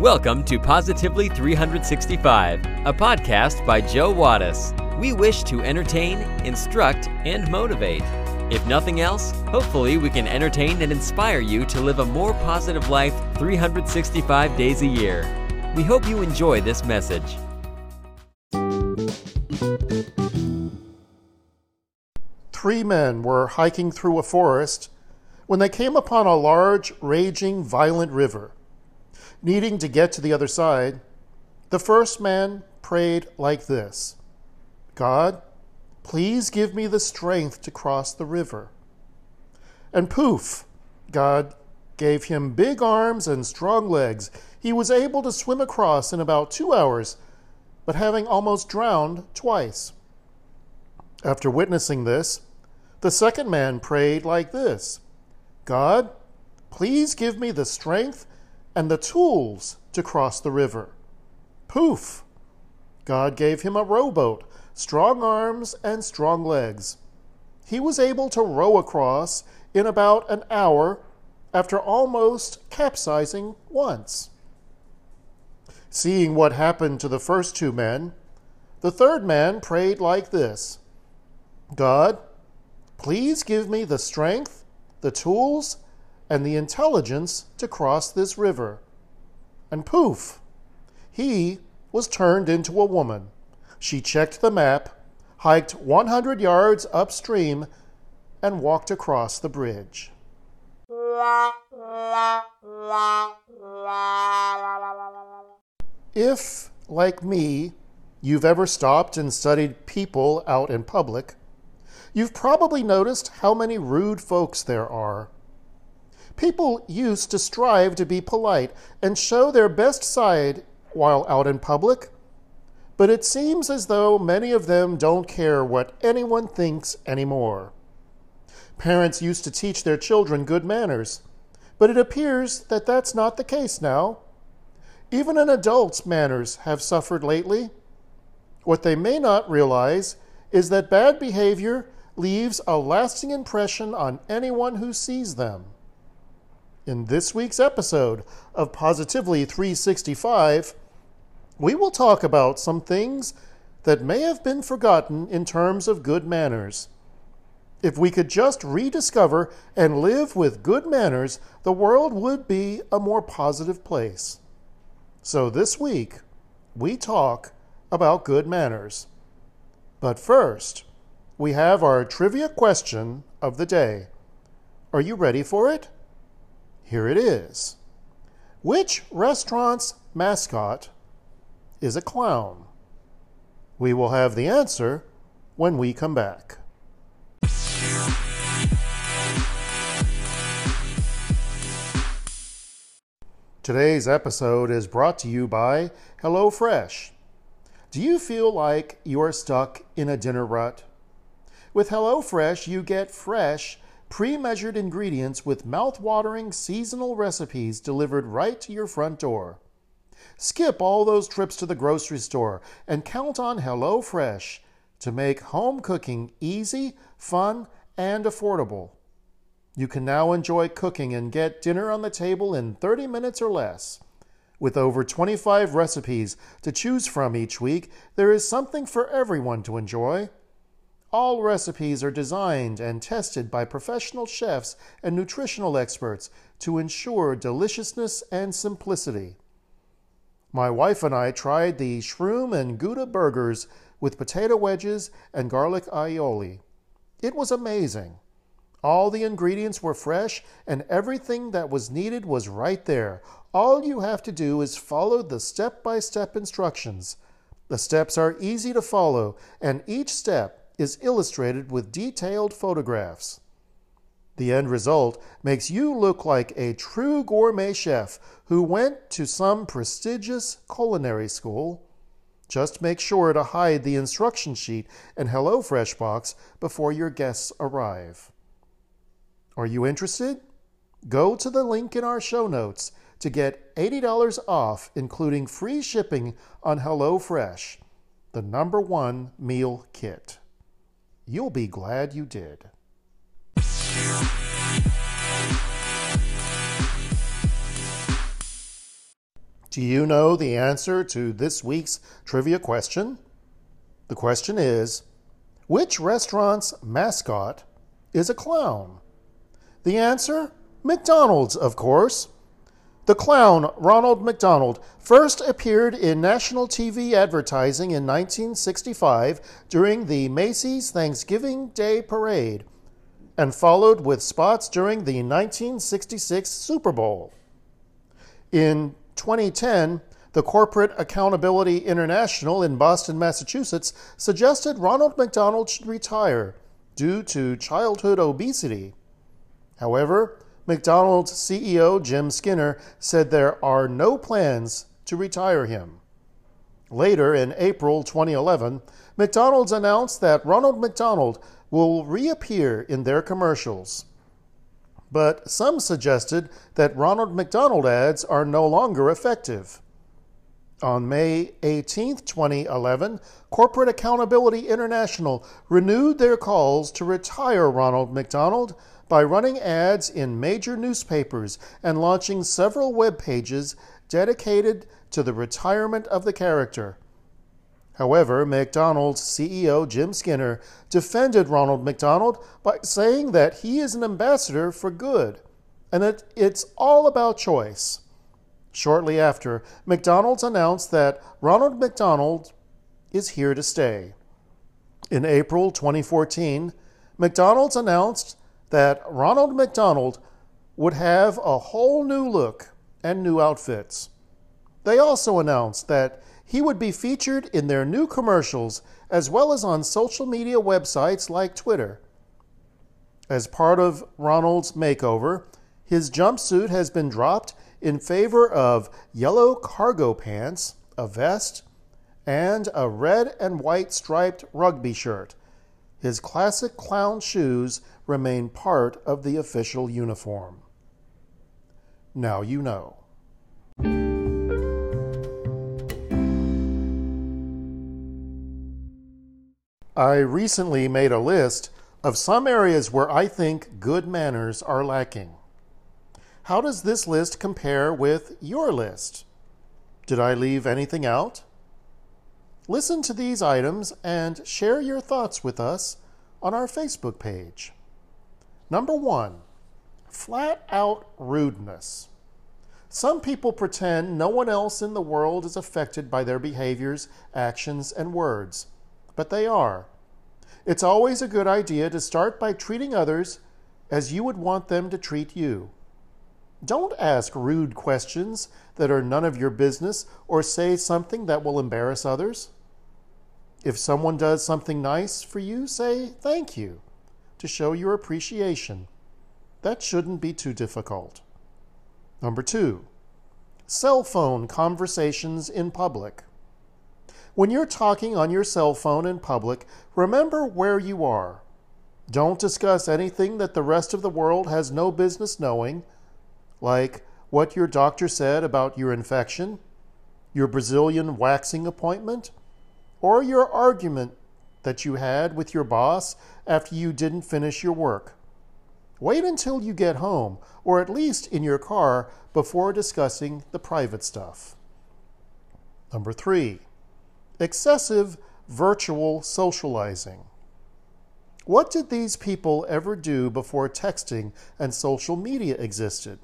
Welcome to Positively 365, a podcast by Joe Wattis. We wish to entertain, instruct, and motivate. If nothing else, hopefully we can entertain and inspire you to live a more positive life 365 days a year. We hope you enjoy this message. Three men were hiking through a forest when they came upon a large, raging, violent river. Needing to get to the other side, the first man prayed like this God, please give me the strength to cross the river. And poof, God gave him big arms and strong legs. He was able to swim across in about two hours, but having almost drowned twice. After witnessing this, the second man prayed like this God, please give me the strength and the tools to cross the river. Poof! God gave him a rowboat, strong arms, and strong legs. He was able to row across in about an hour after almost capsizing once. Seeing what happened to the first two men, the third man prayed like this God, please give me the strength, the tools, and the intelligence to cross this river. And poof, he was turned into a woman. She checked the map, hiked 100 yards upstream, and walked across the bridge. If, like me, you've ever stopped and studied people out in public, you've probably noticed how many rude folks there are. People used to strive to be polite and show their best side while out in public, but it seems as though many of them don't care what anyone thinks anymore. Parents used to teach their children good manners, but it appears that that's not the case now. Even an adult's manners have suffered lately. What they may not realize is that bad behavior leaves a lasting impression on anyone who sees them. In this week's episode of Positively 365, we will talk about some things that may have been forgotten in terms of good manners. If we could just rediscover and live with good manners, the world would be a more positive place. So this week, we talk about good manners. But first, we have our trivia question of the day. Are you ready for it? Here it is. Which restaurant's mascot is a clown? We will have the answer when we come back. Today's episode is brought to you by HelloFresh. Do you feel like you're stuck in a dinner rut? With HelloFresh, you get fresh, pre measured ingredients with mouth-watering seasonal recipes delivered right to your front door. Skip all those trips to the grocery store and count on HelloFresh to make home cooking easy, fun, and affordable. You can now enjoy cooking and get dinner on the table in 30 minutes or less. With over 25 recipes to choose from each week, there is something for everyone to enjoy. All recipes are designed and tested by professional chefs and nutritional experts to ensure deliciousness and simplicity. My wife and I tried the shroom and Gouda burgers with potato wedges and garlic aioli. It was amazing. All the ingredients were fresh and everything that was needed was right there. All you have to do is follow the step by step instructions. The steps are easy to follow, and each step is illustrated with detailed photographs. The end result makes you look like a true gourmet chef who went to some prestigious culinary school. Just make sure to hide the instruction sheet and HelloFresh box before your guests arrive. Are you interested? Go to the link in our show notes to get $80 off, including free shipping on HelloFresh, the number one meal kit. You'll be glad you did. Do you know the answer to this week's trivia question? The question is Which restaurant's mascot is a clown? The answer? McDonald's, of course. The clown, Ronald McDonald, first appeared in national TV advertising in 1965 during the Macy's Thanksgiving Day Parade and followed with spots during the 1966 Super Bowl. In 2010, the Corporate Accountability International in Boston, Massachusetts suggested Ronald McDonald should retire due to childhood obesity. However, McDonald's CEO Jim Skinner said there are no plans to retire him. Later, in April 2011, McDonald's announced that Ronald McDonald will reappear in their commercials. But some suggested that Ronald McDonald ads are no longer effective. On May 18, 2011, Corporate Accountability International renewed their calls to retire Ronald McDonald by running ads in major newspapers and launching several web pages dedicated to the retirement of the character. However, McDonald's CEO Jim Skinner defended Ronald McDonald by saying that he is an ambassador for good and that it's all about choice. Shortly after, McDonald's announced that Ronald McDonald is here to stay. In April 2014, McDonald's announced that Ronald McDonald would have a whole new look and new outfits. They also announced that he would be featured in their new commercials as well as on social media websites like Twitter. As part of Ronald's makeover, his jumpsuit has been dropped in favor of yellow cargo pants, a vest, and a red and white striped rugby shirt. His classic clown shoes remain part of the official uniform. Now you know. I recently made a list of some areas where I think good manners are lacking. How does this list compare with your list? Did I leave anything out? Listen to these items and share your thoughts with us on our Facebook page. Number one, flat out rudeness. Some people pretend no one else in the world is affected by their behaviors, actions, and words but they are. It's always a good idea to start by treating others as you would want them to treat you. Don't ask rude questions that are none of your business or say something that will embarrass others. If someone does something nice for you, say thank you to show your appreciation. That shouldn't be too difficult. Number two, cell phone conversations in public. When you're talking on your cell phone in public, remember where you are. Don't discuss anything that the rest of the world has no business knowing, like what your doctor said about your infection, your Brazilian waxing appointment, or your argument that you had with your boss after you didn't finish your work. Wait until you get home, or at least in your car, before discussing the private stuff. Number three, excessive virtual socializing. What did these people ever do before texting and social media existed?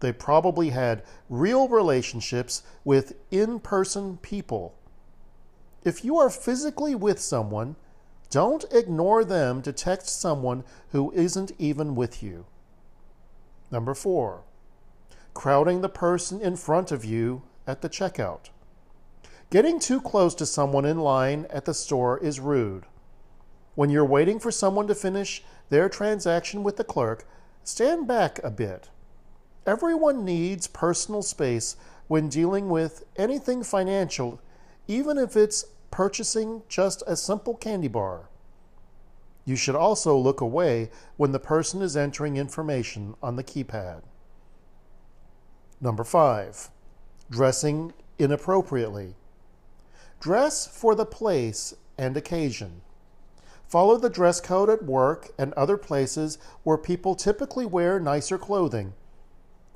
They probably had real relationships with in person people. If you are physically with someone, don't ignore them to text someone who isn't even with you. Number four, crowding the person in front of you at the checkout. Getting too close to someone in line at the store is rude. When you're waiting for someone to finish their transaction with the clerk, stand back a bit. Everyone needs personal space when dealing with anything financial, even if it's purchasing just a simple candy bar. You should also look away when the person is entering information on the keypad. Number five, dressing inappropriately. Dress for the place and occasion. Follow the dress code at work and other places where people typically wear nicer clothing.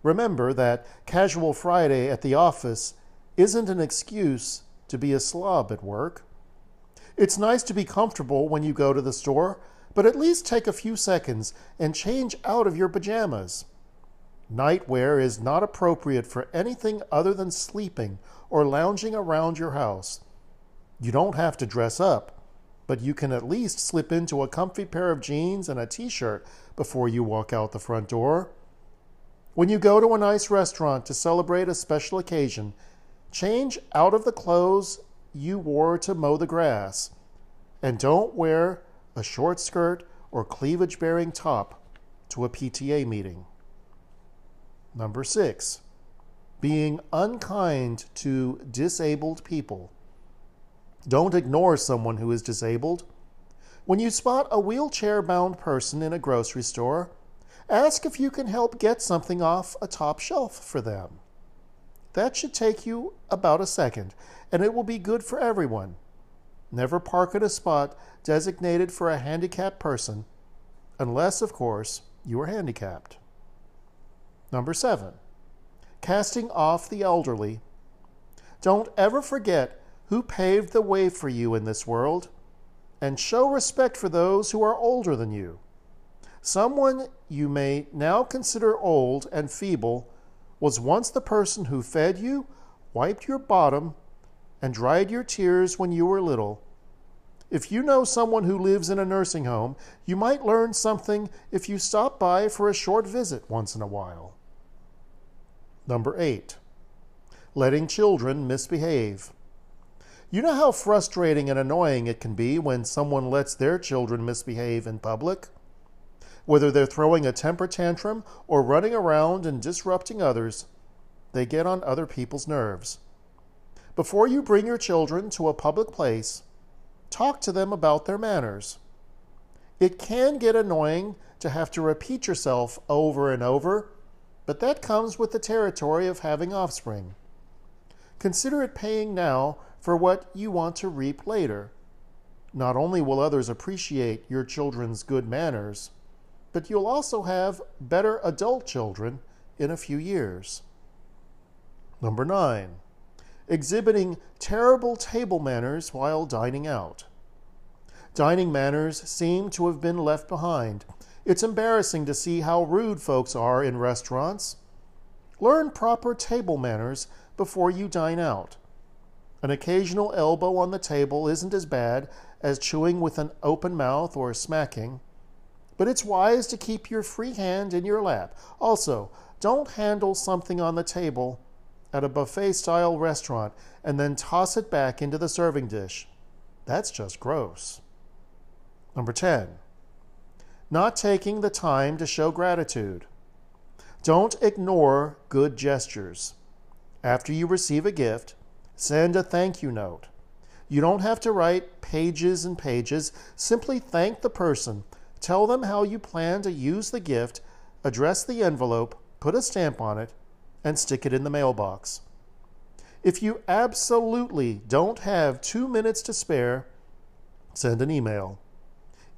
Remember that Casual Friday at the office isn't an excuse to be a slob at work. It's nice to be comfortable when you go to the store, but at least take a few seconds and change out of your pajamas. Nightwear is not appropriate for anything other than sleeping or lounging around your house. You don't have to dress up, but you can at least slip into a comfy pair of jeans and a t shirt before you walk out the front door. When you go to a nice restaurant to celebrate a special occasion, change out of the clothes you wore to mow the grass. And don't wear a short skirt or cleavage bearing top to a PTA meeting. Number six, being unkind to disabled people. Don't ignore someone who is disabled. When you spot a wheelchair bound person in a grocery store, ask if you can help get something off a top shelf for them. That should take you about a second, and it will be good for everyone. Never park at a spot designated for a handicapped person, unless, of course, you are handicapped. Number seven, casting off the elderly. Don't ever forget who paved the way for you in this world, and show respect for those who are older than you. Someone you may now consider old and feeble was once the person who fed you, wiped your bottom, and dried your tears when you were little. If you know someone who lives in a nursing home, you might learn something if you stop by for a short visit once in a while. Number eight, letting children misbehave. You know how frustrating and annoying it can be when someone lets their children misbehave in public? Whether they're throwing a temper tantrum or running around and disrupting others, they get on other people's nerves. Before you bring your children to a public place, talk to them about their manners. It can get annoying to have to repeat yourself over and over, but that comes with the territory of having offspring. Consider it paying now for what you want to reap later. Not only will others appreciate your children's good manners, but you'll also have better adult children in a few years. Number nine, exhibiting terrible table manners while dining out. Dining manners seem to have been left behind. It's embarrassing to see how rude folks are in restaurants. Learn proper table manners before you dine out. An occasional elbow on the table isn't as bad as chewing with an open mouth or smacking, but it's wise to keep your free hand in your lap. Also, don't handle something on the table at a buffet style restaurant and then toss it back into the serving dish. That's just gross. Number 10. Not taking the time to show gratitude. Don't ignore good gestures. After you receive a gift, Send a thank you note. You don't have to write pages and pages. Simply thank the person. Tell them how you plan to use the gift, address the envelope, put a stamp on it, and stick it in the mailbox. If you absolutely don't have two minutes to spare, send an email.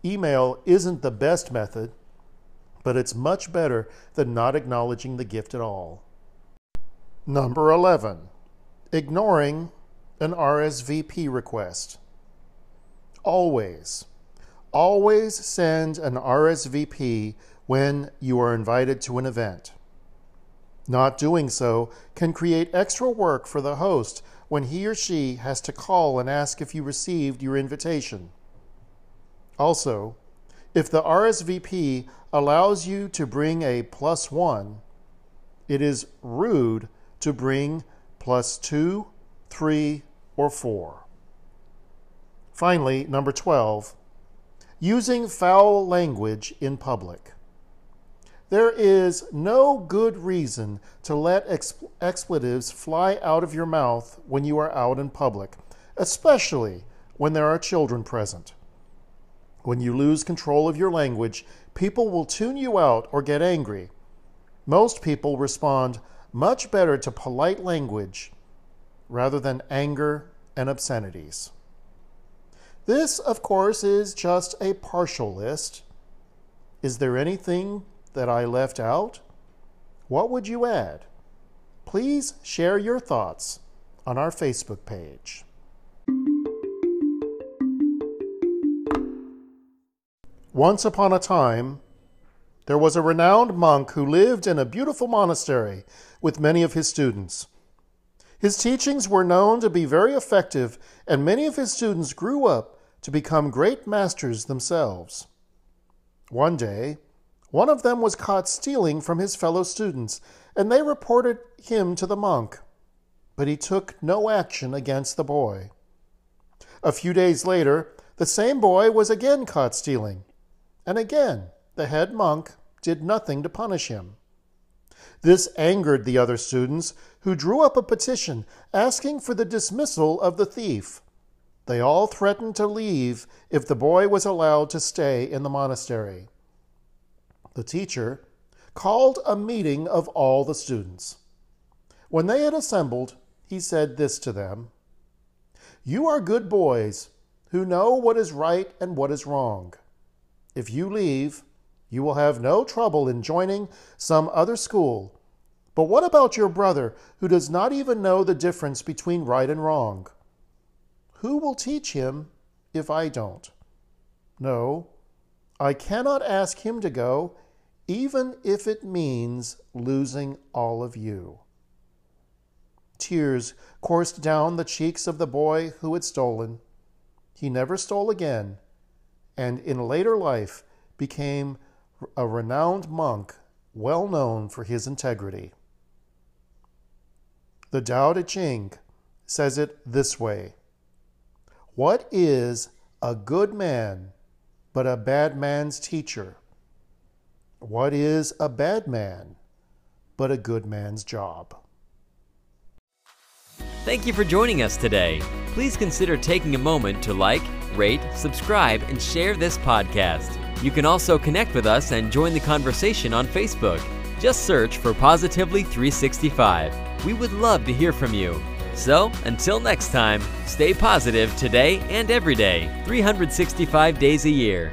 Email isn't the best method, but it's much better than not acknowledging the gift at all. Number 11 ignoring an RSVP request. Always, always send an RSVP when you are invited to an event. Not doing so can create extra work for the host when he or she has to call and ask if you received your invitation. Also, if the RSVP allows you to bring a plus one, it is rude to bring plus 2, 3, or 4. Finally, number 12, using foul language in public. There is no good reason to let expletives fly out of your mouth when you are out in public, especially when there are children present. When you lose control of your language, people will tune you out or get angry. Most people respond, much better to polite language rather than anger and obscenities. This, of course, is just a partial list. Is there anything that I left out? what would you add? Please share your thoughts on our Facebook page. Once upon a time, there was a renowned monk who lived in a beautiful monastery with many of his students. His teachings were known to be very effective, and many of his students grew up to become great masters themselves. One day, one of them was caught stealing from his fellow students, and they reported him to the monk, but he took no action against the boy. A few days later, the same boy was again caught stealing, and again the head monk did nothing to punish him. This angered the other students, who drew up a petition asking for the dismissal of the thief. They all threatened to leave if the boy was allowed to stay in the monastery. The teacher called a meeting of all the students. When they had assembled, he said this to them You are good boys who know what is right and what is wrong. If you leave, you will have no trouble in joining some other school. But what about your brother who does not even know the difference between right and wrong? Who will teach him if I don't? No, I cannot ask him to go, even if it means losing all of you. Tears coursed down the cheeks of the boy who had stolen. He never stole again, and in later life became a renowned monk well known for his integrity. The Tao Te Ching says it this way what is a good man but a bad man's teacher? What is a bad man but a good man's job? Thank you for joining us today. Please consider taking a moment to like, rate, subscribe, and share this podcast. You can also connect with us and join the conversation on Facebook. Just search for Positively 365. We would love to hear from you. So, until next time, stay positive today and every day, 365 days a year.